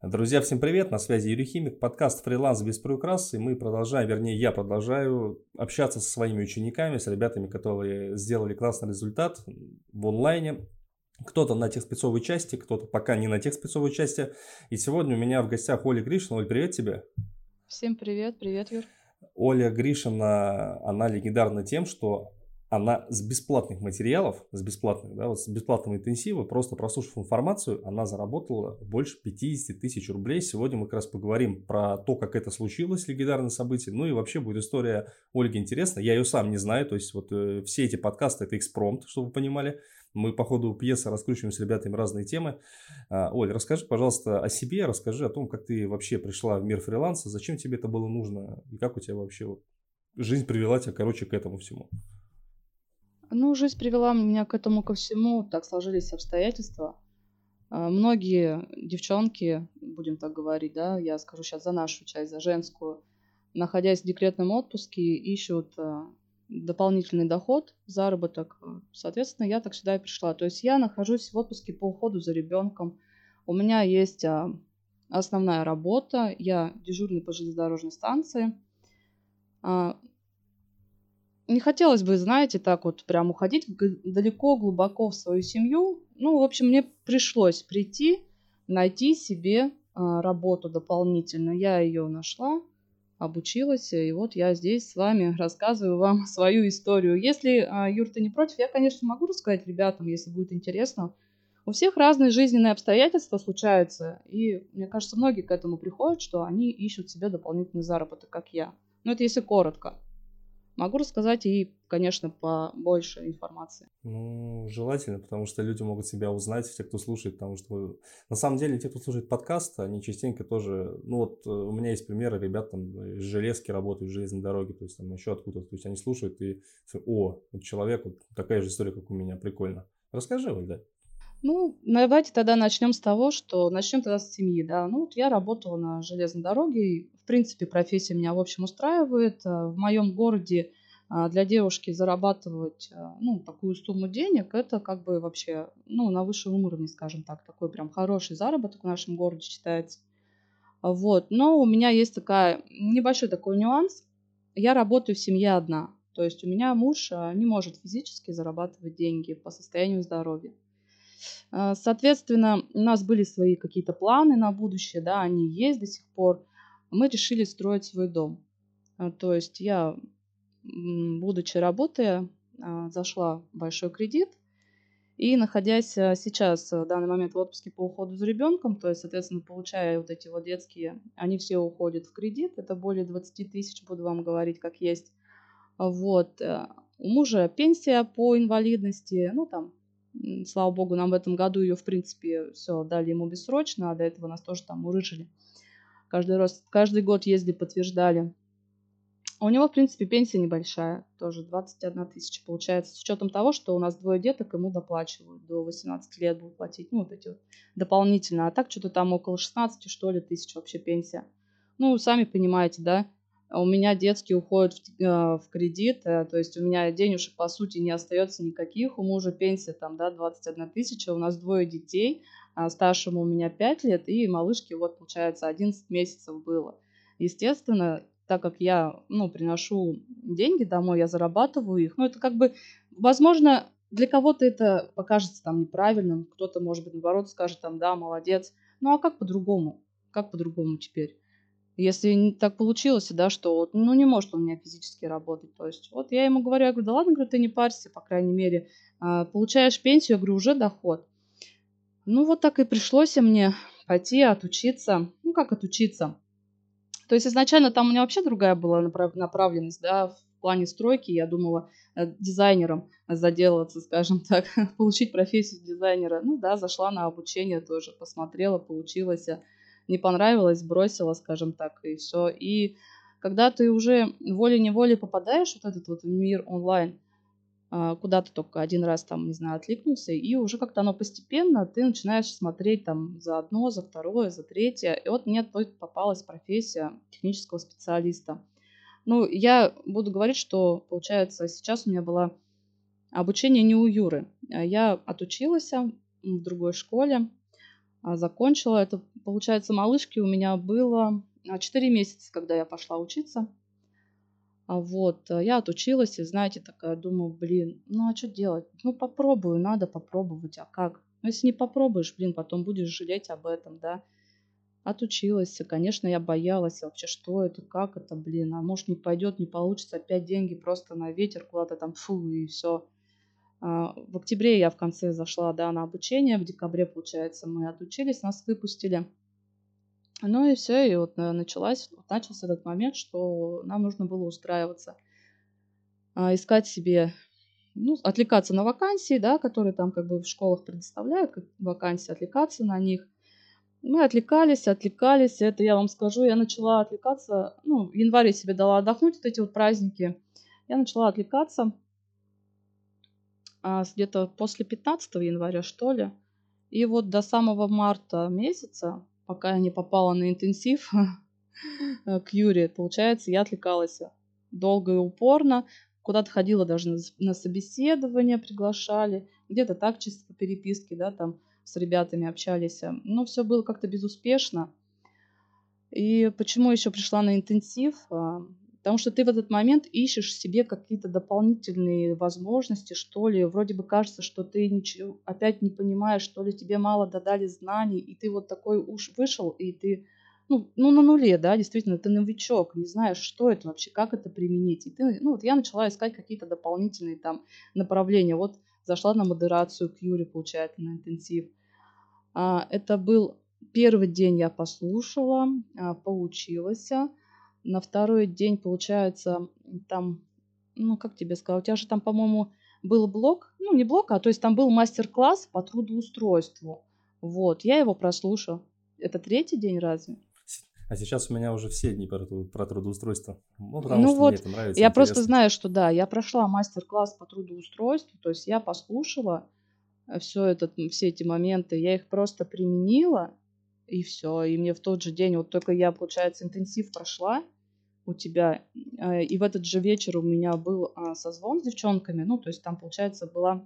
Друзья, всем привет, на связи Юрий Химик, подкаст «Фриланс без приукрас», и мы продолжаем, вернее, я продолжаю общаться со своими учениками, с ребятами, которые сделали классный результат в онлайне. Кто-то на техспецовой части, кто-то пока не на техспецовой части. И сегодня у меня в гостях Оля Гришина. Оль, привет тебе. Всем привет, привет, Юр. Оля Гришина, она легендарна тем, что она с бесплатных материалов, с бесплатных, да, вот с бесплатного интенсива, просто прослушав информацию, она заработала больше 50 тысяч рублей. Сегодня мы как раз поговорим про то, как это случилось, легендарное событие. Ну и вообще будет история Ольги интересная. Я ее сам не знаю, то есть вот э, все эти подкасты это экспромт, чтобы вы понимали. Мы по ходу пьесы раскручиваем с ребятами разные темы. А, Оль, расскажи, пожалуйста, о себе, расскажи о том, как ты вообще пришла в мир фриланса, зачем тебе это было нужно и как у тебя вообще вот жизнь привела тебя, короче, к этому всему. Ну, жизнь привела меня к этому ко всему, так сложились обстоятельства. А, многие девчонки, будем так говорить, да, я скажу сейчас за нашу часть, за женскую, находясь в декретном отпуске, ищут а, дополнительный доход, заработок. Соответственно, я так сюда и пришла. То есть я нахожусь в отпуске по уходу за ребенком. У меня есть основная работа, я дежурный по железнодорожной станции не хотелось бы, знаете, так вот прям уходить далеко, глубоко в свою семью. Ну, в общем, мне пришлось прийти, найти себе а, работу дополнительно. Я ее нашла, обучилась, и вот я здесь с вами рассказываю вам свою историю. Если, а, Юр, ты не против, я, конечно, могу рассказать ребятам, если будет интересно. У всех разные жизненные обстоятельства случаются, и мне кажется, многие к этому приходят, что они ищут себе дополнительный заработок, как я. Но это если коротко. Могу рассказать и, конечно, побольше информации. Ну, желательно, потому что люди могут себя узнать, те, кто слушает, потому что на самом деле те, кто слушает подкаст, они частенько тоже, ну вот э, у меня есть примеры ребят там из железки работают в железной дороге, то есть там еще откуда-то, то есть они слушают и, о, вот человек, вот такая же история, как у меня, прикольно. Расскажи, Оль, да. Ну, давайте тогда начнем с того, что начнем тогда с семьи, да. Ну, вот я работала на железной дороге, принципе, профессия меня, в общем, устраивает. Э, в моем городе а, для девушки зарабатывать э, ну, такую сумму денег, это как бы вообще ну, на высшем уровне, скажем так, такой прям хороший заработок в нашем городе считается. Вот. Но у меня есть такая, небольшой такой нюанс. Я работаю в семье одна. То есть у меня муж э, не может физически зарабатывать деньги по состоянию здоровья. Соответственно, у нас были свои какие-то планы на будущее, да, они есть до сих пор мы решили строить свой дом. А, то есть я, будучи работая, а, зашла в большой кредит, и находясь а, сейчас в данный момент в отпуске по уходу за ребенком, то есть, соответственно, получая вот эти вот детские, они все уходят в кредит, это более 20 тысяч, буду вам говорить, как есть. Вот. Э, у мужа пенсия по инвалидности, ну там, слава богу, нам в этом году ее, в принципе, все дали ему бессрочно, а до этого нас тоже там урыжили. Каждый, раз, каждый год ездили, подтверждали. У него, в принципе, пенсия небольшая, тоже 21 тысяча получается, с учетом того, что у нас двое деток, ему доплачивают, до 18 лет будут платить, ну, вот эти вот дополнительно, а так что-то там около 16, что ли, тысяч вообще пенсия. Ну, сами понимаете, да, у меня детские уходят в, э, в кредит, э, то есть у меня денежек, по сути, не остается никаких, у мужа пенсия там, да, 21 тысяча, у нас двое детей – а старшему у меня 5 лет, и малышке вот, получается, 11 месяцев было. Естественно, так как я, ну, приношу деньги домой, я зарабатываю их, ну, это как бы, возможно, для кого-то это покажется там неправильным, кто-то, может быть, наоборот, скажет там, да, молодец, ну, а как по-другому? Как по-другому теперь? Если так получилось, да, что вот, ну, не может он у меня физически работать. То есть, вот я ему говорю, я говорю, да ладно, говорю, ты не парься, по крайней мере, а, получаешь пенсию, я говорю, уже доход. Ну, вот так и пришлось мне пойти отучиться. Ну, как отучиться? То есть изначально там у меня вообще другая была направленность, да, в плане стройки. Я думала э, дизайнером заделаться, скажем так, получить профессию дизайнера. Ну да, зашла на обучение тоже, посмотрела, получилось. Не понравилось, бросила, скажем так, и все. И когда ты уже волей-неволей попадаешь в вот этот вот мир онлайн, а, куда ты только один раз там, не знаю, откликнулся, и уже как-то оно постепенно, ты начинаешь смотреть там за одно, за второе, за третье. И вот мне попалась профессия технического специалиста. Ну, я буду говорить, что, получается, сейчас у меня было обучение не у Юры. А я отучилась в другой школе. а, закончила. Это, получается, малышки у меня было 4 месяца, когда я пошла учиться. А вот, я отучилась, и, знаете, такая, думаю, блин, ну а что делать? Ну попробую, надо попробовать, а как? Ну если не попробуешь, блин, потом будешь жалеть об этом, да. Отучилась, конечно, я боялась вообще, что это, как это, блин, а может не пойдет, не получится, опять деньги просто на ветер куда-то там, фу, и все. А, в октябре я в конце зашла, да, на обучение, в декабре, получается, мы отучились, нас выпустили. Ну и все, и вот э, началась, вот начался этот момент, что нам нужно было устраиваться, а, искать себе, ну, отвлекаться на вакансии, да, которые там как бы в школах предоставляют, как вакансии, отвлекаться на них. Мы отвлекались, отвлекались, это я вам скажу, я начала отвлекаться, ну, в январе себе дала отдохнуть, вот эти вот праздники, я начала отвлекаться а, где-то после 15 января, что ли, и вот до самого марта месяца пока я не попала на интенсив к Юре, получается, я отвлекалась долго и упорно, куда-то ходила даже на собеседование, приглашали, где-то так чисто по переписке, да, там с ребятами общались. Но все было как-то безуспешно. И почему еще пришла на интенсив? Потому что ты в этот момент ищешь себе какие-то дополнительные возможности, что ли. Вроде бы кажется, что ты ничего опять не понимаешь, что ли тебе мало додали знаний, и ты вот такой уж вышел, и ты ну, ну, на нуле, да, действительно, ты новичок, не знаешь, что это вообще, как это применить. И ты, ну, вот я начала искать какие-то дополнительные там направления. Вот зашла на модерацию к Юре, получается, на интенсив. А, это был первый день я послушала, а, поучилась. На второй день, получается, там, ну, как тебе сказать, у тебя же там, по-моему, был блок, ну, не блок, а то есть там был мастер-класс по трудоустройству. Вот, я его прослушала. Это третий день разве? А сейчас у меня уже все дни про, про трудоустройство. Ну, потому ну что вот, мне это нравится. Я интересно. просто знаю, что да, я прошла мастер-класс по трудоустройству, то есть я послушала э, все, это, все эти моменты, я их просто применила, и все. И мне в тот же день, вот только я, получается, интенсив прошла у тебя, э, и в этот же вечер у меня был а, созвон с девчонками, ну, то есть там, получается, была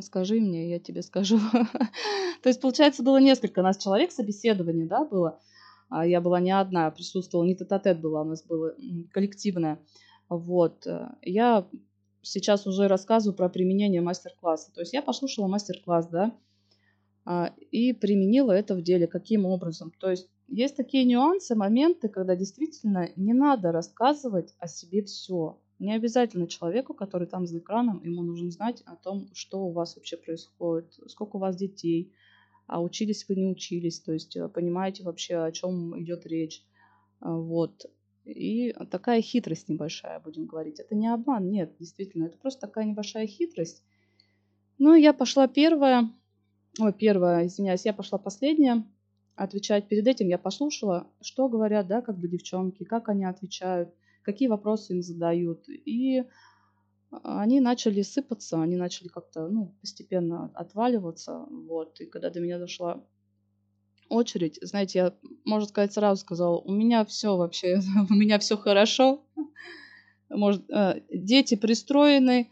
Скажи мне, я тебе скажу. То есть, получается, было несколько нас человек, собеседование, да, было. А я была не одна, присутствовала, не тет-а-тет была, у нас было коллективное. Вот. Э, я сейчас уже рассказываю про применение мастер-класса. То есть я послушала мастер-класс, да, а, и применила это в деле. Каким образом? То есть есть такие нюансы, моменты, когда действительно не надо рассказывать о себе все. Не обязательно человеку, который там за экраном, ему нужно знать о том, что у вас вообще происходит, сколько у вас детей, а учились вы не учились, то есть э, понимаете вообще, о чем идет речь. А, вот. И такая хитрость небольшая, будем говорить. Это не обман, нет, действительно, это просто такая небольшая хитрость. Ну, я пошла первая, ой, первая, извиняюсь, я пошла последняя отвечать. Перед этим я послушала, что говорят, да, как бы девчонки, как они отвечают, какие вопросы им задают. И они начали сыпаться, они начали как-то, ну, постепенно отваливаться, вот. И когда до меня дошла очередь, знаете, я, можно сказать, сразу сказала, у меня все вообще, у меня все хорошо, может, э, дети пристроены,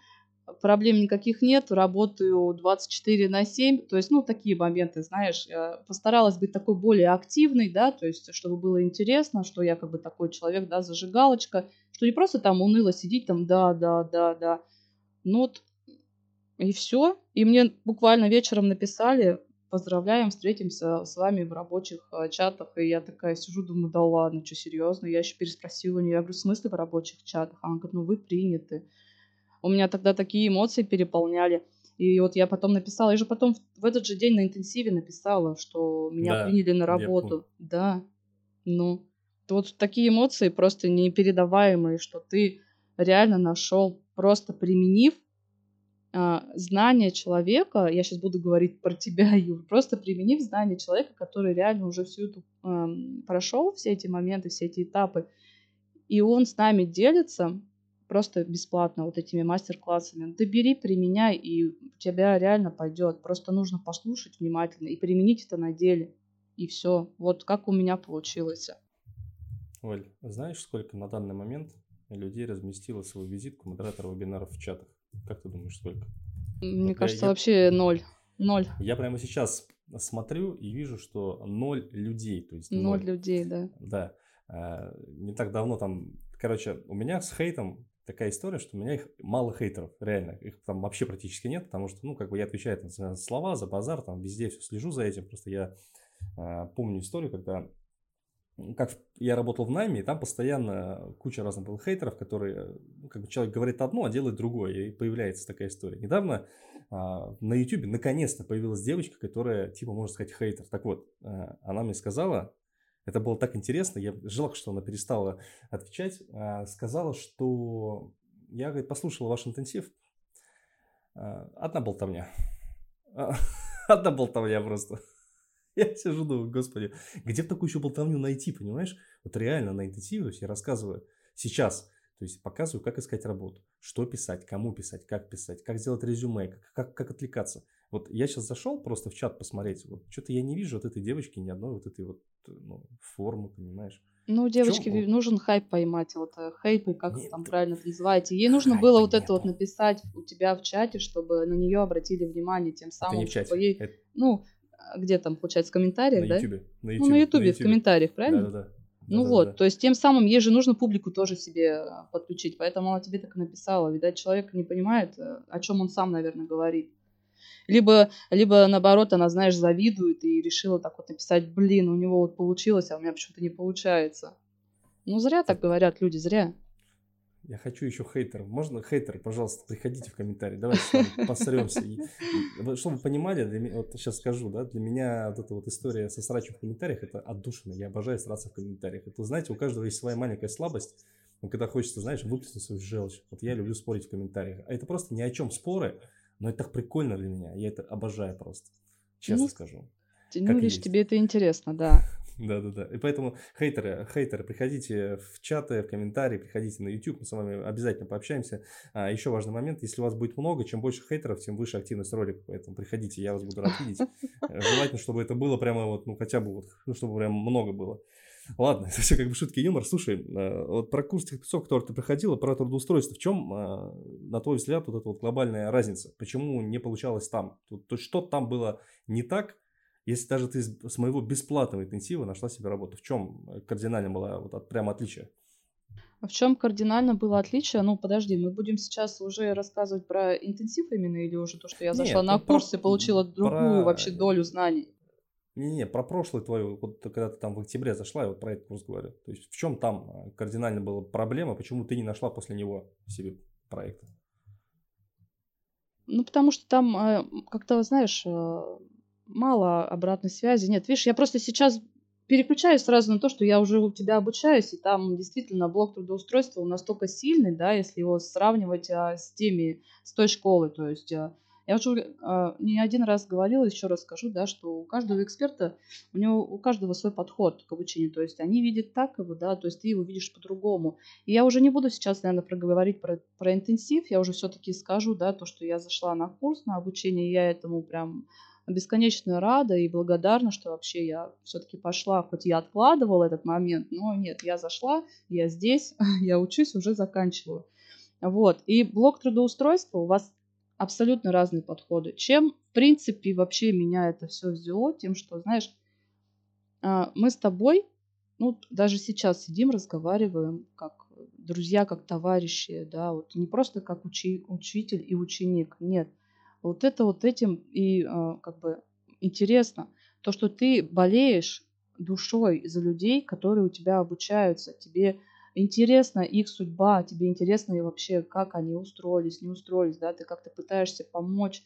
проблем никаких нет, работаю 24 на 7, то есть, ну, такие моменты, знаешь, постаралась быть такой более активной, да, то есть, чтобы было интересно, что я как бы такой человек, да, зажигалочка, что не просто там уныло сидеть там, да, да, да, да, ну вот, и все, и мне буквально вечером написали, поздравляем, встретимся с вами в рабочих э, чатах. И я такая сижу, думаю, да ладно, что серьезно? Я еще переспросила у нее, я говорю, в смысле в рабочих чатах? Она говорит, ну вы приняты. У меня тогда такие эмоции переполняли. И вот я потом написала, я же потом в этот же день на интенсиве написала, что меня да, приняли на работу. Да, ну, вот такие эмоции просто непередаваемые, что ты реально нашел, просто применив а, знание человека, я сейчас буду говорить про тебя, Юр, просто применив знание человека, который реально уже всю эту а, прошел, все эти моменты, все эти этапы, и он с нами делится, просто бесплатно вот этими мастер-классами. Ты бери, применяй, и у тебя реально пойдет. Просто нужно послушать внимательно и применить это на деле. И все. Вот как у меня получилось. Оль, знаешь, сколько на данный момент людей разместило свою визитку модератора вебинаров в чатах? Как ты думаешь, сколько? Мне вот кажется, я, вообще ноль. Ноль. Я прямо сейчас смотрю и вижу, что ноль людей. То есть ноль, ноль людей, да. Да. А, не так давно там, короче, у меня с хейтом такая история, что у меня их мало хейтеров, реально. Их там вообще практически нет, потому что, ну, как бы я отвечаю там, за слова, за базар, там везде все слежу за этим. Просто я а, помню историю, когда как я работал в найме, и там постоянно куча разных было хейтеров, которые, ну, как бы человек говорит одно, а делает другое, и появляется такая история. Недавно а, на YouTube наконец-то появилась девочка, которая, типа, можно сказать, хейтер. Так вот, а, она мне сказала, это было так интересно, я жалко, что она перестала отвечать, а, сказала, что я, говорит, послушала ваш интенсив, а, одна болтовня. А, одна болтовня просто. Я сижу, думаю, господи, где бы такую еще болтовню найти, понимаешь? Вот реально на интенсиве, то есть я рассказываю сейчас, то есть показываю, как искать работу, что писать, кому писать, как писать, как сделать резюме, как, как, как отвлекаться. Вот я сейчас зашел просто в чат посмотреть, вот что-то я не вижу от этой девочки ни одной вот этой вот ну, формы, понимаешь? Ну, девочке чем? нужен хайп поймать, вот э, хайп, и как Нет, там правильно это называете. Ей нужно было вот это вот написать у тебя в чате, чтобы на нее обратили внимание, тем самым, это не в чате. чтобы ей, это... ну, а где там, получается, в комментариях, на да? YouTube. На YouTube. Ну, на YouTube, в комментариях, правильно? Да, да, да. Ну да, вот, да. то есть тем самым ей же нужно публику тоже себе э, подключить, поэтому она тебе так и написала. Видать, человек не понимает, э, о чем он сам, наверное, говорит. Либо, либо наоборот, она, знаешь, завидует и решила так вот написать, блин, у него вот получилось, а у меня почему-то не получается. Ну, зря так говорят люди, зря. Я хочу еще хейтеров. Можно хейтеры, пожалуйста, приходите в комментарии. Давайте посремся. Чтобы вы понимали, для меня, вот сейчас скажу, да, для меня вот эта вот история со срачем в комментариях, это отдушина. Я обожаю сраться в комментариях. Это, знаете, у каждого есть своя маленькая слабость. Но когда хочется, знаешь, выплеснуть свою желчь. Вот я люблю спорить в комментариях. А это просто ни о чем споры, но это так прикольно для меня. Я это обожаю просто. Честно ну, скажу. Ну, видишь, тебе это интересно, да. Да-да-да. И поэтому хейтеры, хейтеры, приходите в чаты, в комментарии, приходите на YouTube, мы с вами обязательно пообщаемся. А, еще важный момент, если у вас будет много, чем больше хейтеров, тем выше активность ролика, поэтому приходите, я вас буду рад видеть. Желательно, чтобы это было прямо вот, ну, хотя бы вот, ну, чтобы прям много было. Ладно, это все как бы шутки юмор. Слушай, э, вот про курс тех спецов, который ты проходила, про трудоустройство, в чем, э, на твой взгляд, вот эта вот глобальная разница? Почему не получалось там? То, то что там было не так, если даже ты с моего бесплатного интенсива нашла себе работу, в чем кардинально было вот от, прямо отличие? В чем кардинально было отличие? Ну, подожди, мы будем сейчас уже рассказывать про интенсив именно или уже то, что я зашла Нет, на курс про... и получила другую про... вообще долю знаний? Не-не, про прошлый твой, вот когда ты там в октябре зашла, я вот про этот курс говорю. То есть в чем там э, кардинально была проблема, почему ты не нашла после него себе проекта? Ну, потому что там э, как-то, знаешь, э, мало обратной связи. Нет, видишь, я просто сейчас переключаюсь сразу на то, что я уже у тебя обучаюсь, и там действительно блок трудоустройства настолько сильный, да, если его сравнивать а, с теми, с той школой, то есть я уже а, не один раз говорила, еще раз скажу, да, что у каждого эксперта, у него у каждого свой подход к обучению, то есть они видят так его, да, то есть ты его видишь по-другому. И я уже не буду сейчас, наверное, проговорить про, про интенсив, я уже все-таки скажу, да, то, что я зашла на курс, на обучение, и я этому прям бесконечно рада и благодарна, что вообще я все-таки пошла, хоть я откладывала этот момент, но нет, я зашла, я здесь, я учусь, уже заканчиваю. Вот. И блок трудоустройства у вас абсолютно разные подходы. Чем, в принципе, вообще меня это все взяло, тем, что, знаешь, а, мы с тобой, ну, даже сейчас сидим, разговариваем, как друзья, как товарищи, да, вот не просто как учи, учитель и ученик, нет – вот это вот этим и а, как бы интересно. То, что ты болеешь душой за людей, которые у тебя обучаются. Тебе интересна их судьба, тебе интересно и вообще, как они устроились, не устроились, да, ты как-то пытаешься помочь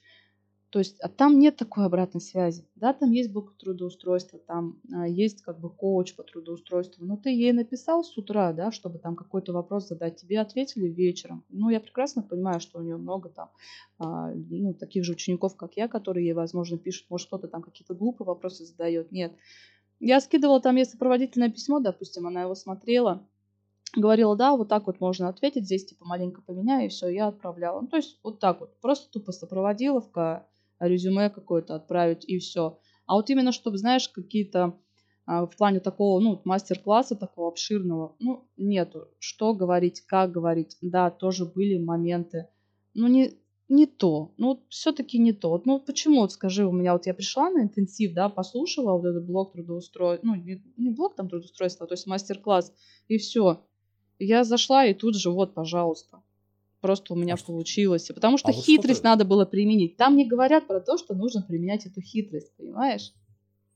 то есть, а там нет такой обратной связи. Да, там есть блок трудоустройства, там а, есть как бы коуч по трудоустройству, но ты ей написал с утра, да, чтобы там какой-то вопрос задать, тебе ответили вечером. Ну, я прекрасно понимаю, что у нее много там, а, ну, таких же учеников, как я, которые ей, возможно, пишут, может, кто-то там какие-то глупые вопросы задает. Нет. Я скидывала там ей сопроводительное письмо, допустим, она его смотрела, говорила, да, вот так вот можно ответить, здесь типа маленько поменяю, и все, я отправляла. Ну, то есть вот так вот, просто тупо сопроводиловка, резюме какое-то отправить и все. А вот именно, чтобы, знаешь, какие-то а, в плане такого, ну, мастер-класса такого обширного, ну, нету. Что говорить, как говорить. Да, тоже были моменты. Ну, не, не то. Ну, все-таки не то. Ну, почему, вот скажи, у меня вот я пришла на интенсив, да, послушала вот этот блок трудоустройства, ну, не, не блок там трудоустройства, а то есть мастер-класс, и все. Я зашла, и тут же, вот, пожалуйста. Просто у меня а получилось. Потому что а хитрость вот надо было применить. Там не говорят про то, что нужно применять эту хитрость, понимаешь?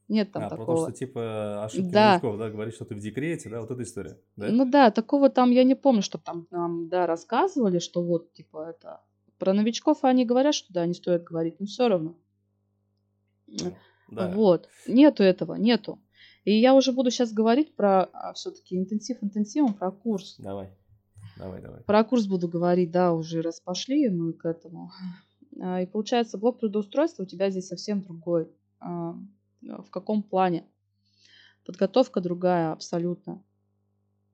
Нет там а, такого. Потому что, типа, ошибки да. новичков, да, говорит, что ты в декрете, да, вот эта история, да? Ну да, такого там, я не помню, что там нам, да, рассказывали, что вот, типа, это... Про новичков они говорят, что да, не стоит говорить, но все равно. Да. Вот. Нету этого, нету. И я уже буду сейчас говорить про а, все-таки интенсив интенсивом, про курс. Давай. Давай, давай. Про курс буду говорить, да, уже раз пошли мы к этому. А, и получается, блок трудоустройства у тебя здесь совсем другой. А, в каком плане? Подготовка другая абсолютно.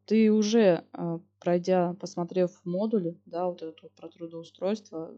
Ты уже, пройдя, посмотрев модули, да, вот этот вот про трудоустройство,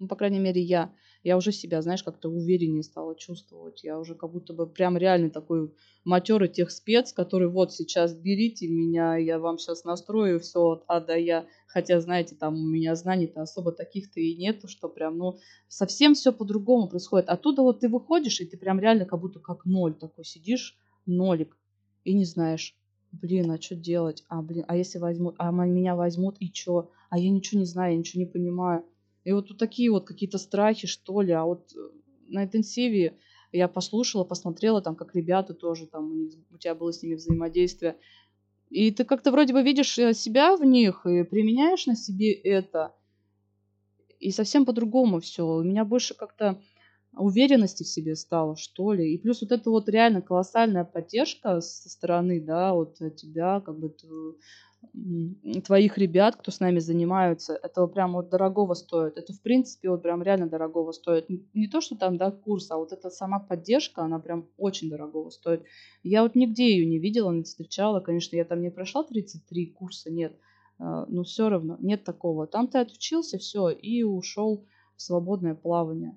ну, по крайней мере, я, я уже себя, знаешь, как-то увереннее стала чувствовать. Я уже как будто бы прям реально такой матерый тех спец, который вот сейчас берите меня, я вам сейчас настрою все от А до Я. Хотя, знаете, там у меня знаний-то особо таких-то и нету, что прям, ну, совсем все по-другому происходит. Оттуда вот ты выходишь, и ты прям реально как будто как ноль такой сидишь, нолик, и не знаешь, блин, а что делать? А, блин, а если возьмут, а меня возьмут, и что? А я ничего не знаю, я ничего не понимаю. И вот, вот такие вот какие-то страхи, что ли. А вот э, на интенсиве я послушала, посмотрела, там, как ребята тоже, там, у, них, у тебя было с ними взаимодействие. И ты как-то вроде бы видишь э, себя в них и применяешь на себе это. И совсем по-другому все. У меня больше как-то уверенности в себе стало, что ли. И плюс вот это вот реально колоссальная поддержка со стороны, да, вот тебя, как бы твоих ребят, кто с нами занимаются, этого прям вот дорогого стоит. Это, в принципе, вот прям реально дорогого стоит. Не то, что там, да, курс, а вот эта сама поддержка, она прям очень дорогого стоит. Я вот нигде ее не видела, не встречала. Конечно, я там не прошла 33 курса, нет. А, но все равно нет такого. Там ты отучился, все, и ушел в свободное плавание.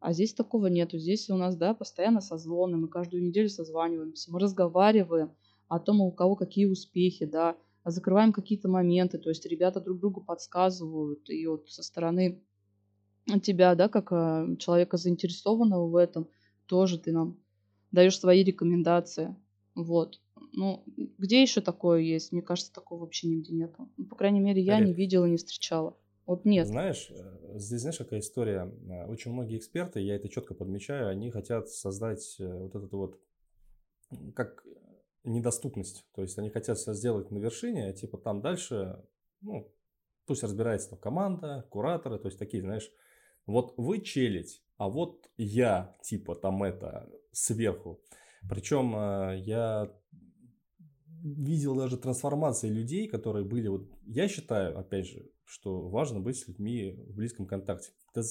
А здесь такого нету. Здесь у нас, да, постоянно созвоны, мы каждую неделю созваниваемся, мы разговариваем о том, у кого какие успехи, да, закрываем какие-то моменты, то есть ребята друг другу подсказывают, и вот со стороны тебя, да, как э, человека заинтересованного в этом, тоже ты нам даешь свои рекомендации. Вот. Ну, где еще такое есть? Мне кажется, такого вообще нигде нету. Ну, по крайней мере, я Олег, не видела, не встречала. Вот нет. Знаешь, э, здесь знаешь, какая история? Э, очень многие эксперты, я это четко подмечаю, они хотят создать вот этот вот, как недоступность. То есть они хотят все сделать на вершине, а типа там дальше, ну, пусть разбирается там команда, кураторы, то есть такие, знаешь, вот вы челить, а вот я, типа, там это, сверху. Причем э, я видел даже трансформации людей, которые были, вот я считаю, опять же, что важно быть с людьми в близком контакте. Это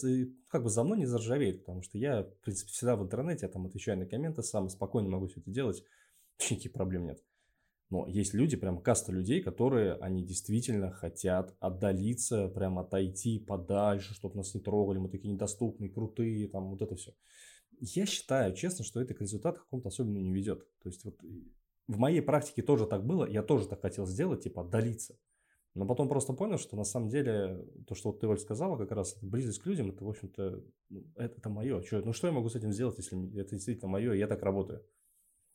как бы за мной не заржавеет, потому что я, в принципе, всегда в интернете, я там отвечаю на комменты сам, спокойно могу все это делать никаких проблем нет. Но есть люди, прям каста людей, которые, они действительно хотят отдалиться, прям отойти подальше, чтобы нас не трогали, мы такие недоступные, крутые, там вот это все. Я считаю, честно, что это к результату какому-то особенно не ведет. То есть вот в моей практике тоже так было, я тоже так хотел сделать, типа отдалиться. Но потом просто понял, что на самом деле то, что вот ты, Оль, сказала, как раз близость к людям, это, в общем-то, ну, это, это мое. Что, ну, что я могу с этим сделать, если это действительно мое, и я так работаю?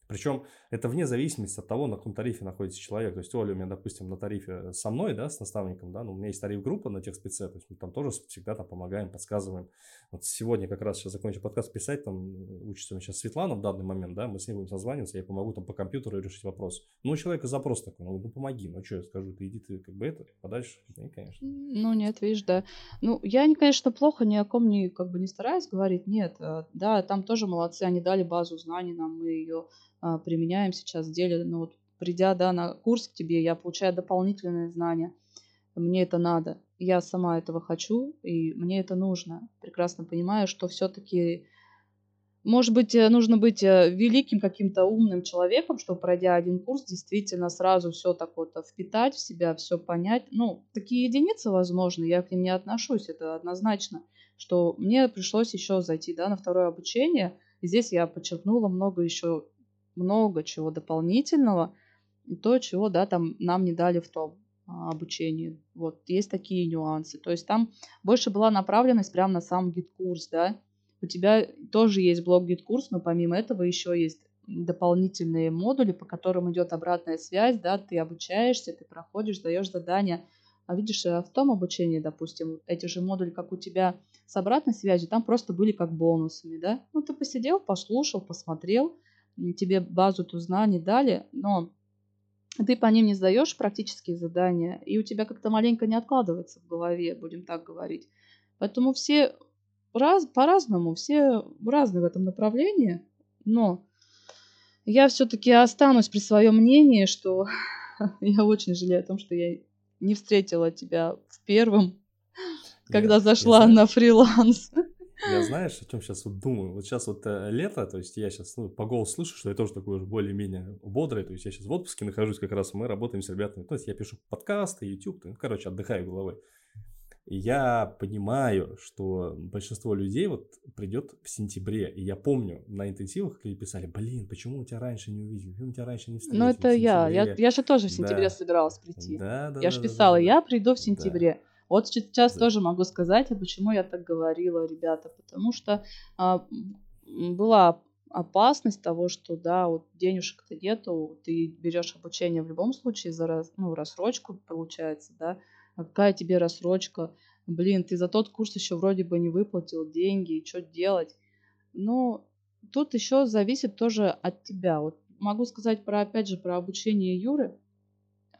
Причем это вне зависимости от того, на каком тарифе находится человек. То есть Оля у меня, допустим, на тарифе со мной, да, с наставником, да, ну, у меня есть тариф группа на тех спеце, то есть мы там тоже всегда там помогаем, подсказываем. Вот сегодня как раз сейчас закончу подкаст писать, там учится у меня сейчас Светлана в данный момент, да, мы с ней будем созваниваться, я помогу там по компьютеру решить вопрос. Ну, у человека запрос такой, ну, ну помоги, ну, что я скажу, ты иди ты как бы это, подальше, не, конечно. Ну, нет, видишь, да. Ну, я, конечно, плохо ни о ком не, как бы не стараюсь говорить, нет, э, да, там тоже молодцы, они дали базу знаний нам, мы ее применяем сейчас в деле. Но вот придя да, на курс к тебе, я получаю дополнительные знания. Мне это надо. Я сама этого хочу, и мне это нужно. Прекрасно понимаю, что все-таки, может быть, э, нужно быть э, великим каким-то умным человеком, чтобы, пройдя один курс, действительно сразу все так вот впитать в себя, все понять. Ну, такие единицы, возможно, я к ним не отношусь, это однозначно, что мне пришлось еще зайти да, на второе обучение, и здесь я подчеркнула много еще много чего дополнительного, то, чего, да, там нам не дали в том а, обучении. Вот, есть такие нюансы. То есть там больше была направленность прямо на сам гид-курс, да. У тебя тоже есть блок гид-курс, но помимо этого еще есть дополнительные модули, по которым идет обратная связь, да, ты обучаешься, ты проходишь, даешь задания. А видишь, э, в том обучении, допустим, эти же модули, как у тебя с обратной связью, там просто были как бонусами, да. Ну, ты посидел, послушал, посмотрел, тебе базу ту знаний дали, но ты по ним не сдаешь практические задания, и у тебя как-то маленько не откладывается в голове, будем так говорить. Поэтому все раз, по-разному, все разные в этом направлении, но я все-таки останусь при своем мнении, что я очень жалею о том, что я не встретила тебя в первом, когда зашла на фриланс. Я знаешь, о чем сейчас вот думаю? Вот сейчас вот э, лето, то есть я сейчас ну, по голосу слышу, что я тоже такой уже более-менее бодрый, то есть я сейчас в отпуске нахожусь как раз, мы работаем с ребятами, то есть я пишу подкасты, YouTube, ну, короче, отдыхаю головой. И я понимаю, что большинство людей вот придет в сентябре. И я помню, на интенсивах люди писали, блин, почему у тебя раньше не увидели, почему у тебя раньше не встретили Ну это я. я, я же тоже в сентябре да. собиралась прийти. Да, да, я да, же писала, да, да, я приду в сентябре. Да. Вот сейчас да. тоже могу сказать, а почему я так говорила, ребята, потому что а, была опасность того, что да, вот денежек-то нету, ты берешь обучение в любом случае за раз, ну, рассрочку, получается, да, а какая тебе рассрочка, блин, ты за тот курс еще вроде бы не выплатил деньги, и что делать? Но тут еще зависит тоже от тебя. Вот могу сказать про, опять же, про обучение Юры,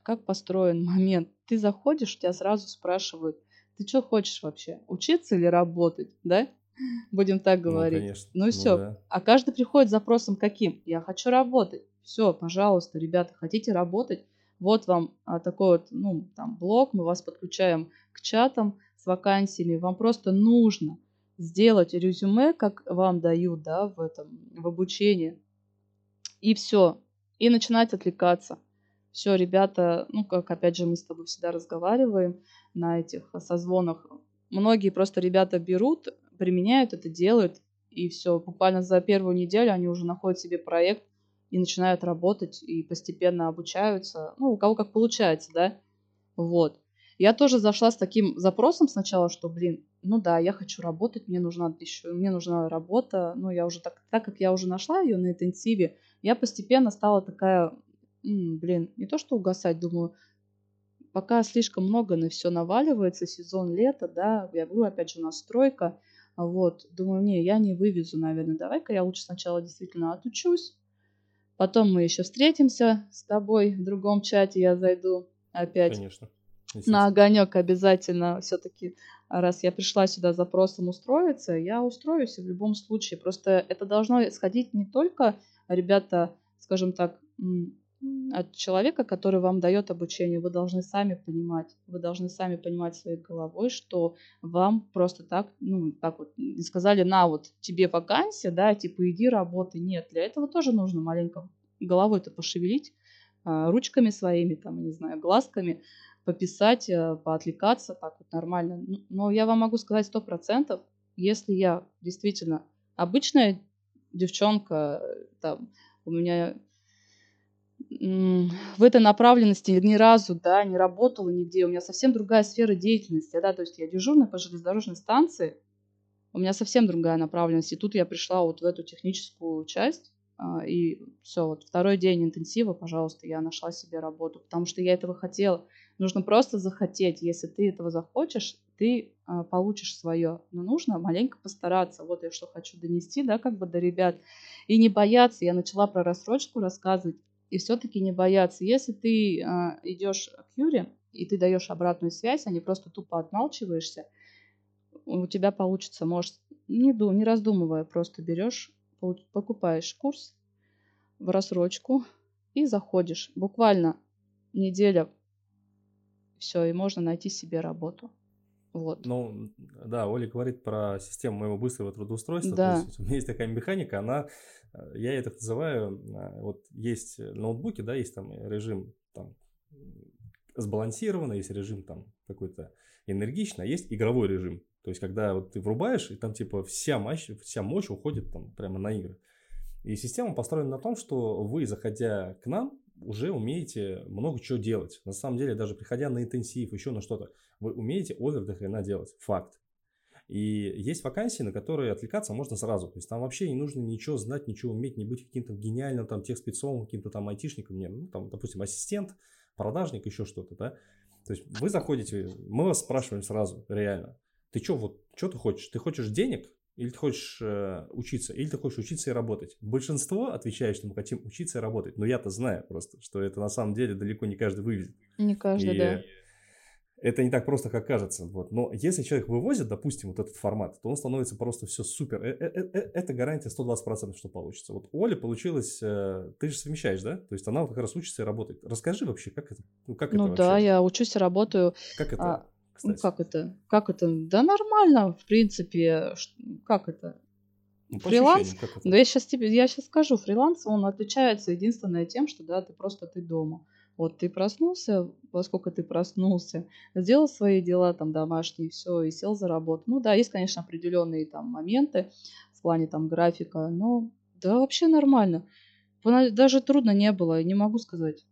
как построен момент. Ты заходишь, тебя сразу спрашивают, ты что хочешь вообще, учиться или работать, да? Будем так ну, говорить. Ну, конечно. ну все. Ну, да. А каждый приходит с запросом каким? Я хочу работать. Все, пожалуйста, ребята, хотите работать? Вот вам а, такой вот, ну, там, блок, мы вас подключаем к чатам с вакансиями. Вам просто нужно сделать резюме, как вам дают, да, в этом, в обучении. И все. И начинать отвлекаться. Все, ребята, ну, как опять же мы с тобой всегда разговариваем на этих созвонах. Многие просто ребята берут, применяют это, делают, и все. Буквально за первую неделю они уже находят себе проект, и начинают работать и постепенно обучаются. Ну, у кого как получается, да. Вот. Я тоже зашла с таким запросом сначала, что, блин, ну да, я хочу работать, мне нужна еще, мне нужна работа. Ну, я уже так, так как я уже нашла ее на интенсиве, я постепенно стала такая, м, блин, не то что угасать, думаю, пока слишком много на все наваливается, сезон лета, да, я говорю, опять же, настройка, вот, думаю, не, я не вывезу, наверное, давай-ка я лучше сначала действительно отучусь, Потом мы еще встретимся с тобой в другом чате. Я зайду опять Конечно. на огонек обязательно. Все-таки, раз я пришла сюда запросом устроиться, я устроюсь в любом случае. Просто это должно исходить не только, ребята, скажем так, от человека, который вам дает обучение. Вы должны сами понимать, вы должны сами понимать своей головой, что вам просто так, ну, так вот, не сказали, на, вот тебе вакансия, да, типа иди работай. Нет, для этого тоже нужно маленько головой-то пошевелить, а, ручками своими, там, не знаю, глазками, пописать, э, поотвлекаться, так вот нормально. Но я вам могу сказать сто процентов, если я действительно обычная девчонка, там, у меня в этой направленности ни разу, да, не работала нигде. У меня совсем другая сфера деятельности, да, то есть я дежурная по железнодорожной станции, у меня совсем другая направленность. И тут я пришла вот в эту техническую часть, а, и все, вот второй день интенсива, пожалуйста, я нашла себе работу, потому что я этого хотела. Нужно просто захотеть. Если ты этого захочешь, ты а, получишь свое. Но нужно маленько постараться. Вот я что хочу донести, да, как бы до ребят. И не бояться. Я начала про рассрочку рассказывать и все-таки не бояться. Если ты э, а, идешь к Юре, и ты даешь обратную связь, а не просто тупо отмалчиваешься, у тебя получится, может, не, дум, не раздумывая, просто берешь, покупаешь курс в рассрочку и заходишь. Буквально неделя, все, и можно найти себе работу. Вот. Ну, да, Оля говорит про систему моего быстрого трудоустройства. Да. То есть у меня есть такая механика, она Э, я это называю, э, вот есть ноутбуки, да, есть там режим там сбалансированный, есть режим там какой-то энергичный, а есть игровой режим. То есть, когда вот ты врубаешь, и там типа вся мощь, вся мощь уходит там прямо на игры. И система построена на том, что вы, заходя к нам, уже умеете много чего делать. На самом деле, даже приходя на интенсив, еще на что-то, вы умеете овер до хрена делать. Факт. И есть вакансии, на которые отвлекаться можно сразу. То есть там вообще не нужно ничего знать, ничего уметь, не быть каким-то гениальным там тех спецом, каким-то там айтишником. Не, ну, там, допустим, ассистент, продажник, еще что-то, да. То есть вы заходите, мы вас спрашиваем сразу, реально. Ты что, вот, что ты хочешь? Ты хочешь денег? Или ты хочешь э, учиться, или ты хочешь учиться и работать. Большинство отвечает, что мы хотим учиться и работать. Но я-то знаю просто, что это на самом деле далеко не каждый вывезет. Не каждый, и да. Это не так просто, как кажется. Вот. Но если человек вывозит, допустим, вот этот формат, то он становится просто все супер. Э, э, э, это гарантия 120%, что получится. Вот Оля получилось, ты же совмещаешь, да? То есть она вот как раз учится и работает. Расскажи вообще, как это? Ну, как ну это да, вообще? я учусь и работаю. Как это? А, ну, как это? Как это? Да нормально, в принципе. Как это? Ну, Фриланс? как это? Да я сейчас тебе, я сейчас скажу, фриланс, он отличается единственное тем, что да, ты просто ты дома. Вот ты проснулся, во сколько ты проснулся, сделал свои дела там домашние, все, и сел за работу. Ну да, есть, конечно, определенные там моменты в плане там графика, но да, вообще нормально. Даже трудно не было, не могу сказать.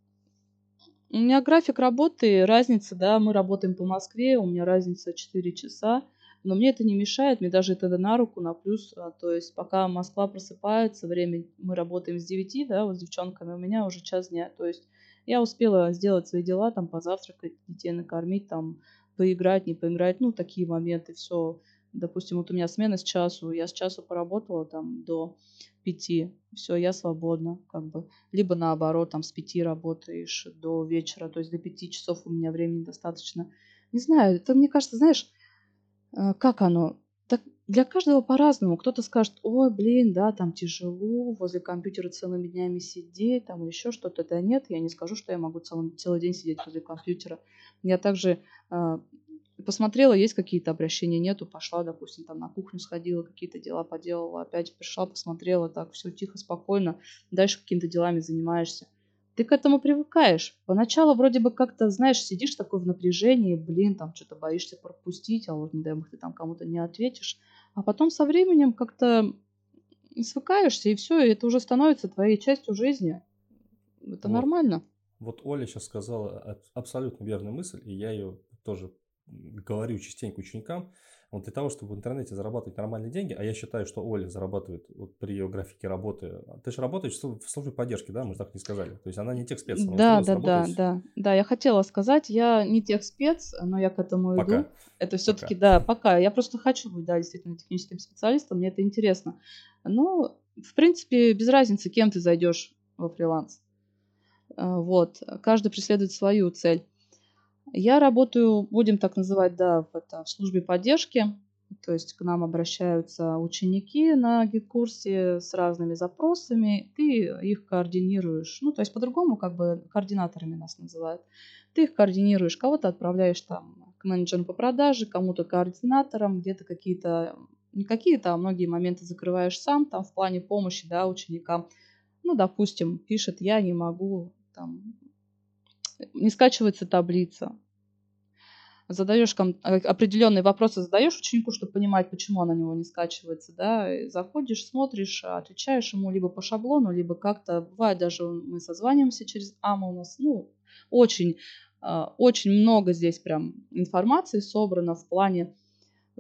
У меня график работы, разница, да, мы работаем по Москве, у меня разница 4 часа, но мне это не мешает, мне даже это на руку, на плюс. а, То есть пока Москва просыпается, время мы работаем с 9, да, вот с девчонками, у меня уже час дня. То есть я успела сделать свои дела, там, позавтракать, детей накормить, там, поиграть, не поиграть, ну, такие моменты, все. Допустим, вот у меня смена с часу, я с часу поработала там до пяти, все, я свободна, как бы. Либо наоборот, там, с пяти работаешь до вечера, то есть до пяти часов у меня времени достаточно. Не знаю, это, мне кажется, знаешь, э, как оно? Так для каждого по-разному. Кто-то скажет, ой, блин, да, там тяжело, возле компьютера целыми днями сидеть, там еще что-то. Да нет, я не скажу, что я могу целый, целый день сидеть возле компьютера. Я также э, посмотрела, есть какие-то обращения, нету, пошла, допустим, там на кухню сходила, какие-то дела поделала, опять пришла, посмотрела, так, все тихо, спокойно, дальше какими-то делами занимаешься. Ты к этому привыкаешь. Поначалу вроде бы как-то, знаешь, сидишь такой в напряжении, блин, там что-то боишься пропустить, а вот не дай бог ты там кому-то не ответишь. А потом со временем как-то свыкаешься, и все, и это уже становится твоей частью жизни. Это Вот. нормально. Вот Оля сейчас сказала аб- абсолютно верную мысль, и я ее тоже говорю частенько ученикам. Вот для того, чтобы в интернете зарабатывать нормальные деньги, а я считаю, что Оля зарабатывает вот при ее графике работы. Ты же работаешь в слу- в службе поддержки, да? Мы же так не сказали. То есть она не тех спец, Да, да, да, да. Да, я хотела сказать, я не тех спец, но я к этому иду. пока. Это все-таки, да, пока. Я просто хочу быть, да, действительно техническим специалистом, мне это интересно. Ну, в принципе, без разницы, кем ты зайдешь во фриланс. А, Вот, каждый преследует свою цель. Я работаю, будем так называть, да, в, это, в службе поддержки. То есть к нам обращаются ученики на гид-курсе с разными запросами. Ты их координируешь. Ну, то есть по-другому как бы координаторами нас называют. Ты их координируешь. Кого-то отправляешь там к менеджеру по продаже, кому-то координаторам, где-то какие-то, не какие-то, а многие моменты закрываешь сам, там в плане помощи, да, ученикам. Ну, допустим, пишет, я не могу, там, не скачивается таблица. Задаешь э, определенные вопросы, задаешь ученику, чтобы понимать, почему она на него не скачивается, да, и заходишь, смотришь, отвечаешь ему либо по шаблону, либо как-то, бывает даже мы созваниваемся через АМА у нас, ну, очень, э, очень много здесь прям информации собрано в плане,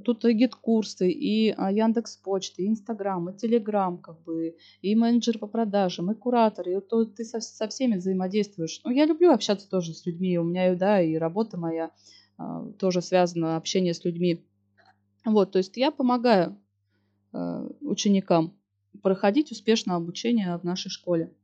тут и гид-курсы, и а, Яндекс.Почта, и Инстаграм, и Телеграм, как бы, и менеджер по продажам, и куратор, и то ты со, со всеми взаимодействуешь. Ну, я люблю общаться тоже с людьми, у меня, да, и работа моя а, тоже связана, общение с людьми. Вот, то есть я помогаю э, ученикам проходить успешно обучение в нашей школе.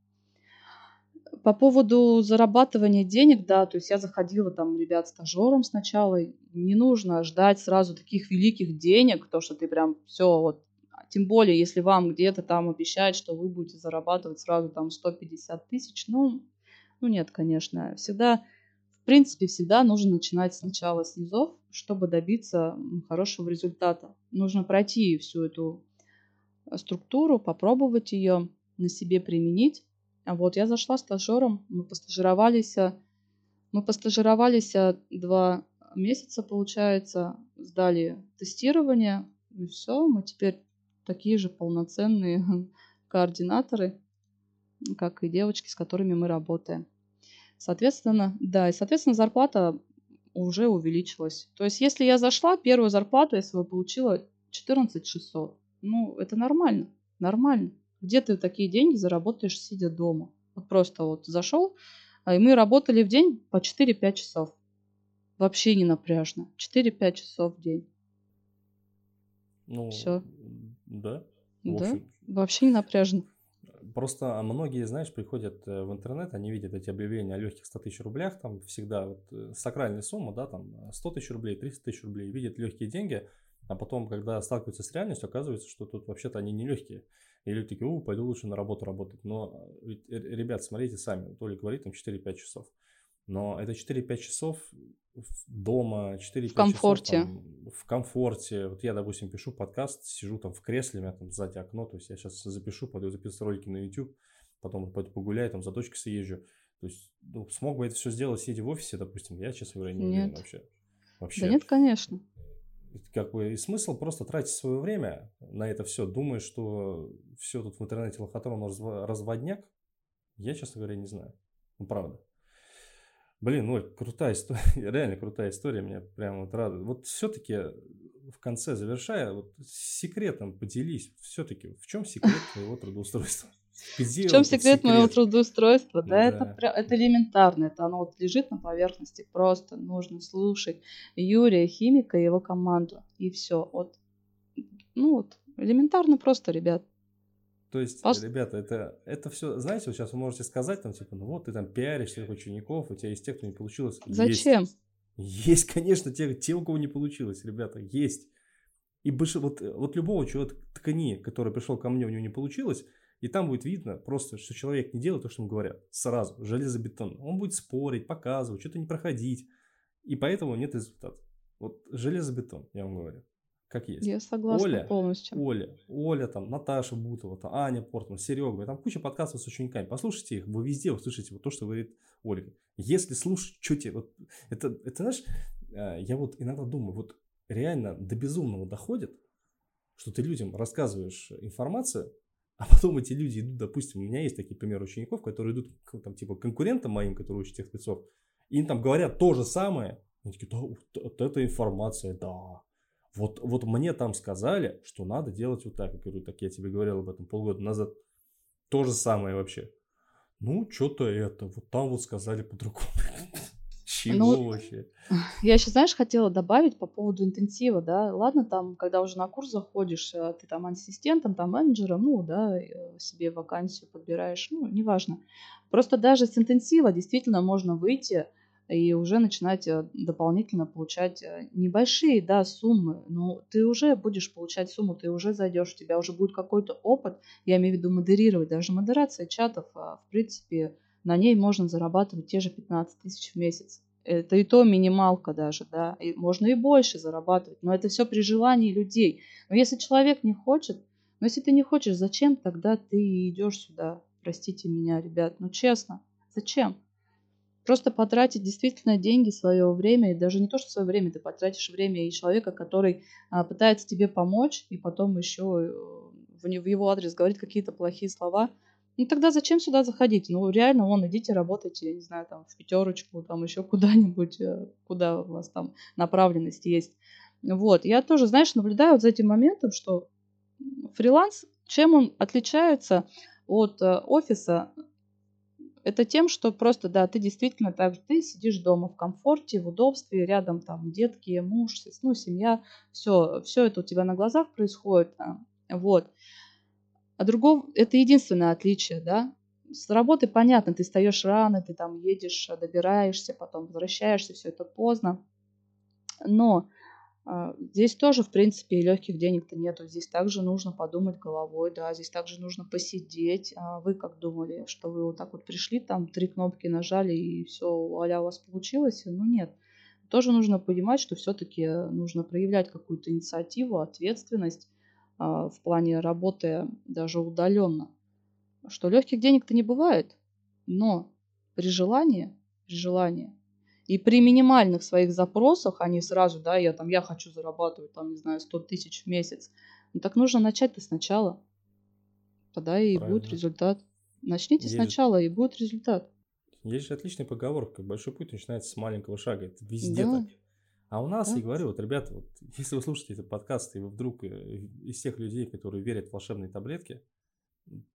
По поводу зарабатывания денег, да, то есть я заходила там, ребят, стажером сначала. Не нужно ждать сразу таких великих денег, то, что ты прям все вот тем более, если вам где-то там обещают, что вы будете зарабатывать сразу там 150 тысяч, ну, ну нет, конечно. Всегда, в принципе, всегда нужно начинать сначала с низов, чтобы добиться хорошего результата. Нужно пройти всю эту э, структуру, попробовать ее на себе применить. А вот я зашла стажером, мы постажировались, э, мы постажировались э, два месяца, получается, сдали тестирование, и все, мы теперь такие же полноценные координаторы, как и девочки, с которыми мы работаем. Соответственно, да, и, соответственно, зарплата уже увеличилась. То есть, если я зашла, первую зарплату я свою получила 14 600. Ну, это нормально, нормально. Где ты такие деньги заработаешь, сидя дома? Вот просто вот зашел, а, и мы работали в день по 4-5 часов. Вообще не напряжно. 4-5 часов в день. Ну, Все. да. Да? Вообще не напряжно. Просто многие, знаешь, приходят э, в интернет, они видят эти объявления о легких 100 тысяч рублях, там всегда вот э, сакральная сумма, да, там 100 тысяч рублей, 300 тысяч рублей, видят легкие деньги, а потом, когда сталкиваются с реальностью, оказывается, что тут вообще-то они не легкие. И люди такие, у, пойду лучше на работу работать. Но, ведь, э, ребят, смотрите сами, Толя говорит, там 4-5 часов. Но это 4-5 часов дома, 4-5 В комфорте. часов там, в комфорте. Вот я, допустим, пишу подкаст, сижу там в кресле, у меня там сзади окно, то есть я сейчас запишу, пойду записывать ролики на YouTube, потом пойду погуляю, там за дочкой съезжу. То есть, ну, смог бы это все сделать, сидя в офисе, допустим, я, честно говоря, не уверен Нет. вообще. Вообще. Да нет, конечно. Как бы и смысл просто тратить свое время на это все, думая, что все тут в интернете лохотрон разводняк, я, честно говоря, не знаю. Ну, правда. Блин, ой, крутая история, реально крутая история, меня прям вот радует. Вот все-таки в конце завершая, вот с секретом поделись, все-таки в чем секрет твоего трудоустройства? Где В чем этот секрет моего секрет? трудоустройства? Да, Да. это, это элементарно, это оно вот лежит на поверхности, просто нужно слушать Юрия Химика и его команду, и все. Вот, ну вот, элементарно просто, ребят. То есть, Пос- ребята, это, это все, знаете, вот сейчас вы можете сказать, там, типа, ну вот ты там пиаришь своих учеников, у тебя есть те, кто не получилось. Есть. Зачем? Есть, конечно, те, те, у кого не получилось, ребята, есть. И больше, вот, вот любого человека ткани, который пришел ко мне, у него не получилось, и там будет видно просто, что человек не делает то, что ему говорят. Сразу, железобетон. Он будет спорить, показывать, что-то не проходить. И поэтому нет результата. Вот железобетон, я вам говорю. Как есть. Я согласна Оля, полностью. Оля, Оля, там, Наташа Бутова, там, Аня Портман, Серега, там куча подкастов с учениками. Послушайте их, вы везде услышите вот то, что говорит Ольга. Если слушать, что тебе, вот, это, это, знаешь, э, я вот иногда думаю, вот реально до безумного доходит, что ты людям рассказываешь информацию, а потом эти люди идут, допустим, у меня есть такие примеры учеников, которые идут к там, типа, конкурентам моим, которые учат тех спецов, и им там говорят то же самое, они такие, да, вот, вот эта информация, да, вот, вот мне там сказали, что надо делать вот так. Я говорю, так я тебе говорил об этом полгода назад. То же самое вообще. Ну, что-то это, вот там вот сказали по-другому. Чего Ну, вообще? Я еще, знаешь, хотела добавить по поводу интенсива, да, ладно, там, когда уже на курс заходишь, э, ты там ассистентом, там менеджером, ну, да, э, себе вакансию подбираешь, ну, неважно. Просто даже с интенсива действительно можно выйти и уже начинать э, дополнительно получать э, небольшие, да, суммы. Но ты уже будешь получать сумму, ты уже зайдешь, у тебя уже будет какой-то опыт, я имею в виду модерировать, даже модерация чатов, а, в принципе, на ней можно зарабатывать те же 15 тысяч в месяц. Это и то минималка даже, да, и можно и больше зарабатывать, но это все при желании людей. Но если человек не хочет, но если ты не хочешь, зачем тогда ты идешь сюда? Простите меня, ребят, ну честно, зачем? Просто потратить действительно деньги, свое время, и даже не то, что свое время, ты потратишь время и человека, который а, пытается тебе помочь, и потом еще э, в, в его адрес говорит какие-то плохие слова. Ну тогда зачем сюда заходить? Ну реально, вон, идите работайте, я не знаю, там в пятерочку, там еще куда-нибудь, э, куда у вас там направленность есть. Вот, я тоже, знаешь, наблюдаю вот за этим моментом, что фриланс, чем он отличается от э, офиса, это тем, что просто, да, ты действительно так же, ты сидишь дома в комфорте, в удобстве, рядом там детки, муж, ну, семья, все, все это у тебя на глазах происходит, а, вот. А другого, это единственное отличие, да. С работы понятно, ты встаешь рано, ты там едешь, а, добираешься, потом возвращаешься, все это поздно. Но а, Здесь тоже, в принципе, легких денег-то нету. Здесь также нужно подумать головой, да, здесь также нужно посидеть. А вы как думали, что вы вот так вот пришли, там три кнопки нажали и все, а у вас получилось? Ну нет. Тоже нужно понимать, что все-таки нужно проявлять какую-то инициативу, ответственность в плане работы даже удаленно. Что легких денег-то не бывает, но при желании, при желании и при минимальных своих запросах, а не сразу, да, я там, я хочу зарабатывать, там, не знаю, 100 тысяч в месяц. Ну, так нужно начать-то сначала. Тогда и будет Правильно. результат. Начните Есть- сначала, и будет результат. Есть же отличная поговорка, большой путь начинается с маленького шага. Это везде Да. так. А у нас, я говорю, вот, ребята, вот, если вы слушаете этот подкаст, и вы вдруг э, из тех людей, которые верят в волшебные таблетки,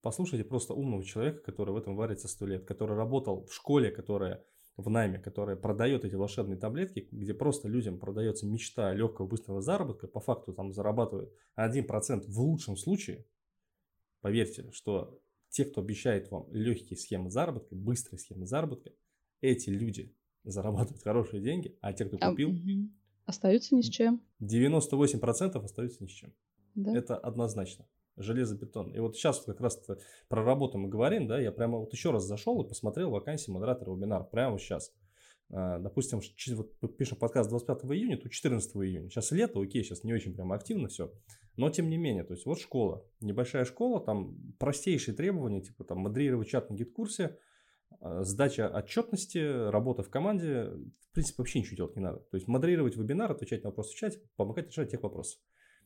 послушайте просто умного человека, который в этом варится сто лет, который работал в школе, которая в найме, которая продает эти волшебные таблетки, где просто людям продается мечта легкого быстрого заработка, по факту там зарабатывают 1% в лучшем случае. Поверьте, что те, кто обещает вам легкие схемы заработка, быстрые схемы заработка, эти люди зарабатывают хорошие деньги, а те, кто А, купил. Остаются ни с чем. 98% остаются ни с чем. Да. Это однозначно. Железобетон. И вот сейчас как раз про работу мы говорим, да, я прямо вот еще раз зашел и посмотрел вакансии модератора вебинара прямо сейчас. А, Допустим, вот пишем подкаст 25 июня, то 14 июня. Сейчас лето, окей, сейчас не очень прямо активно все. Но тем не менее, то есть вот школа, небольшая школа, там простейшие требования, типа там модерировать чат на гид-курсе, сдача отчетности, работа в команде, в принципе, вообще ничего делать не надо. То есть модерировать вебинар, отвечать на вопросы в чате, помогать решать тех вопросов.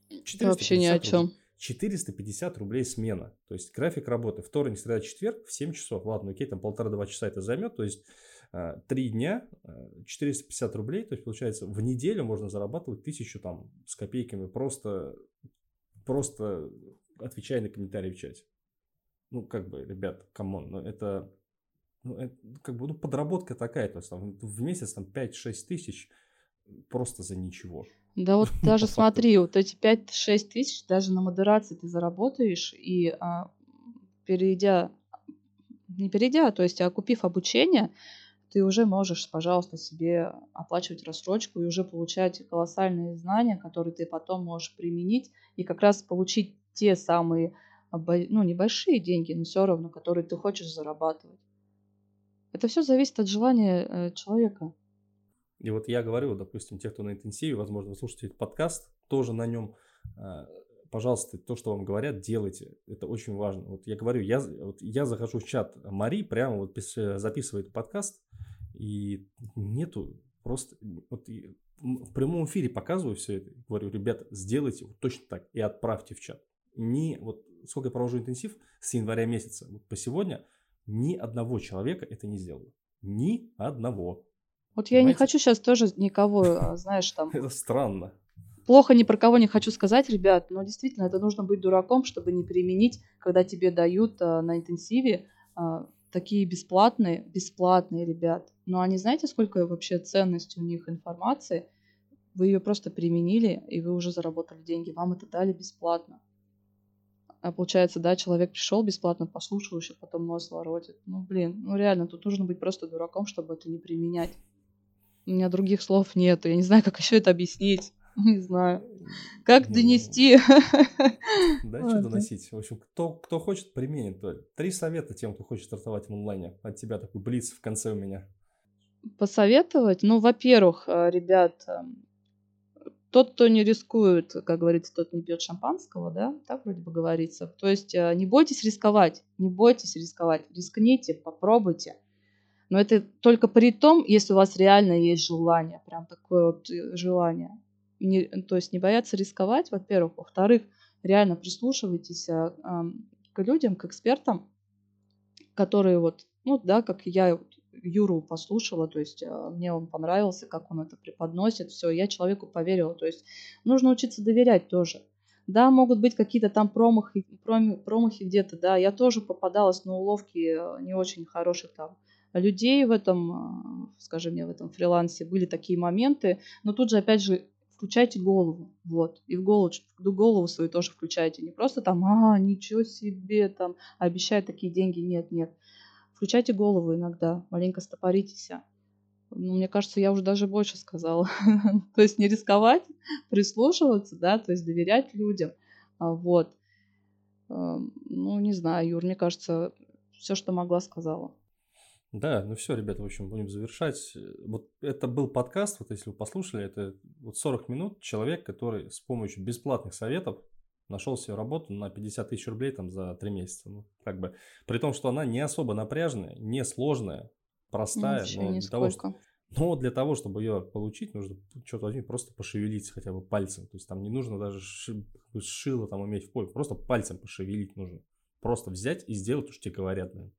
Это вообще ни о 450 чем. рублей. 450 рублей смена. То есть график работы вторник, среда, четверг в 7 часов. Ладно, окей, там полтора-два часа это займет. То есть а, три дня, а, 450 рублей. То есть получается в неделю можно зарабатывать тысячу там с копейками просто, просто отвечая на комментарии в чате. Ну, как бы, ребят, come on, ну это, ну, это как бы, ну, подработка такая, то есть там в месяц там 5-6 тысяч просто за ничего. Да вот даже смотри, вот эти 5-6 тысяч даже на модерации ты заработаешь, и а, перейдя, не перейдя, то есть а купив обучение, ты уже можешь, пожалуйста, себе оплачивать рассрочку и уже получать колоссальные знания, которые ты потом можешь применить и как раз получить те самые, ну, небольшие деньги, но все равно, которые ты хочешь зарабатывать. Это все зависит от желания э, человека. И вот я говорю, допустим, те, кто на интенсиве, возможно, вы слушаете этот подкаст, тоже на нем, а, пожалуйста, то, что вам говорят, делайте. Это очень важно. Вот я говорю, я, вот я захожу в чат Мари, прямо вот э, записывает подкаст, и нету просто... Вот в прямом эфире показываю все это, говорю, ребята, сделайте вот точно так и отправьте в чат. Ни, вот сколько я провожу интенсив с января месяца, вот по сегодня ни одного человека это не сделало. Ни одного. Вот я не Понимаете? хочу сейчас тоже никого, а, знаешь, там Это странно. плохо ни про кого не хочу сказать, ребят, но действительно это нужно быть дураком, чтобы не применить, когда тебе дают а, на интенсиве а, такие бесплатные, бесплатные ребят. Но они знаете, сколько вообще ценность у них информации? Вы ее просто применили, и вы уже заработали деньги. Вам это дали бесплатно. А получается, да, человек пришел бесплатно, послушал, еще потом нос воротит. Ну, блин, ну реально, тут нужно быть просто дураком, чтобы это не применять. У меня других слов нет. Я не знаю, как еще это объяснить. Не знаю. Как Ну, донести? Да, что доносить. В общем, кто, кто хочет, применит. Три совета тем, кто хочет стартовать в онлайне. От тебя такой блиц в конце у меня. Посоветовать? Ну, во-первых, э, ребят, эм, тот, кто не рискует, как говорится, тот не пьет шампанского, да, так вроде бы говорится. То есть э, не бойтесь рисковать, не бойтесь рисковать, рискните, попробуйте. Но это только при том, если у вас реально есть желание, прям такое вот э, желание. Не- то есть не бояться рисковать, во-первых. Во-вторых, реально прислушивайтесь ам, к людям, к экспертам, которые вот, ну да, как я вот Юру послушала, то есть э, мне он понравился, как он это преподносит, все, я человеку поверила, то есть нужно учиться доверять тоже. Да, могут быть какие-то там промахи, проми- промахи где-то, да, я тоже попадалась на уловки э, не очень хороших там людей в этом, э, скажем мне, в этом фрилансе. Были такие моменты, но тут же, опять же, включайте голову, вот, и в голову, голову свою тоже включайте, не просто там, а, ничего себе, там, обещают такие деньги, нет, нет, включайте голову иногда, маленько стопоритесь. Ну, мне кажется, я уже даже больше сказала. то есть не рисковать, прислушиваться, да, то есть доверять людям. А, Вот. Эм, Ну, не знаю, Юр, мне кажется, все, что могла, сказала. Да, ну все, ребята, в общем, будем завершать. Вот это был подкаст, вот если вы послушали, это вот 40 минут человек, который с помощью бесплатных советов нашел себе работу на 50 тысяч рублей там за 3 месяца. Ну, как бы, при том, что она не особо напряжная, не сложная, простая, но для того, нисколько. но для того, чтобы ее получить, нужно что-то возьми, просто пошевелиться хотя бы пальцем. То есть там не нужно даже ши- шило там уметь в поле, просто пальцем пошевелить нужно. Просто взять и сделать то, что тебе говорят. наверное.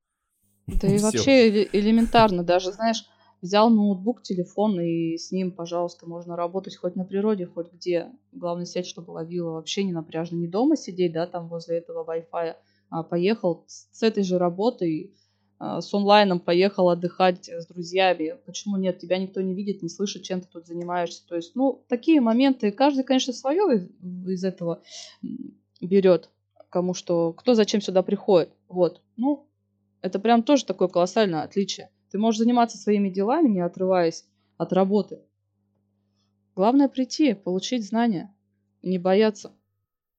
Да и вообще элементарно, даже, знаешь, взял ноутбук, телефон, и с ним, пожалуйста, можно работать хоть на природе, хоть где. Главное, сеть, чтобы ловила вообще не напряжно. Не дома сидеть, да, там возле этого Wi-Fi, а поехал с этой же работой, а, с онлайном поехал отдыхать с друзьями. Почему нет? Тебя никто не видит, не слышит, чем ты тут занимаешься. То есть, ну, такие моменты, каждый, конечно, свое из, из этого берет. Кому что, кто зачем сюда приходит. Вот. Ну, это прям тоже такое колоссальное отличие. Ты можешь заниматься своими делами, не отрываясь от работы. Главное прийти, получить знания, не бояться.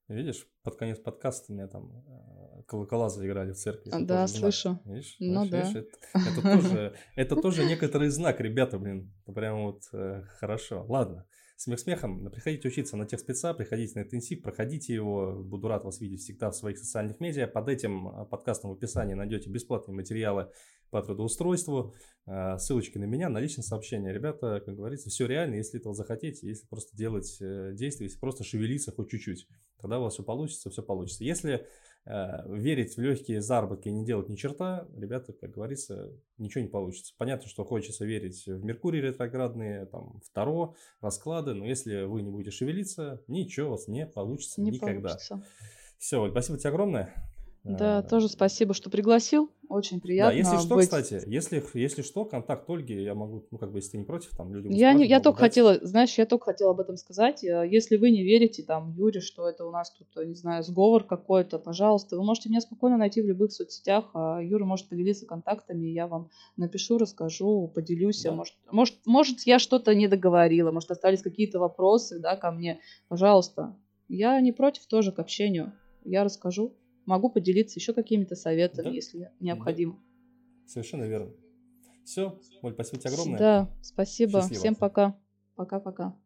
Видишь, под конец подкаста у меня там э, колокола заиграли в церкви. Да, слышу. Видишь, ну видишь, да. Видишь, это, это, тоже, это тоже некоторый знак, ребята, блин, прям вот э, хорошо. Ладно, смех смехом, приходите учиться на тех спеца, приходите на интенсив, проходите его, буду рад вас видеть всегда в своих социальных медиа. Под этим э, подкастом в описании найдете бесплатные материалы по трудоустройству, э, ссылочки на меня, на личное сообщение. Ребята, как говорится, все реально, если этого захотите, если просто делать э, действия, если просто шевелиться хоть чуть-чуть, тогда у вас все получится, все получится. Если э, верить в легкие заработки и не делать ни черта, ребята, как говорится, ничего не получится. Понятно, что хочется верить в Меркурий ретроградные, там, второ, расклады, но если вы не будете шевелиться, ничего у вас не получится не никогда. Получится. Все, спасибо тебе огромное. Да, тоже спасибо, что пригласил. Очень приятно. Да, если что, быть... кстати, если, если что, контакт Ольги, я могу, ну, как бы, если ты не против, там, людям... Я, не, я только дать. хотела, знаешь, я только хотела об этом сказать. Э, если вы не верите, там, Юре, что это у нас тут, э, не знаю, сговор какой-то, пожалуйста, вы можете меня спокойно найти в любых соцсетях. А Юра может поделиться контактами, я вам напишу, расскажу, поделюсь. Да. Может, может, может, я что-то не договорила, может, остались какие-то вопросы, да, ко мне. Пожалуйста, я не против тоже к общению. Я расскажу могу поделиться еще какими-то советами, да? если необходимо. Да. Совершенно верно. Все, Оль, спасибо тебе огромное. Да, спасибо. Счастливо. Всем пока. Пока-пока.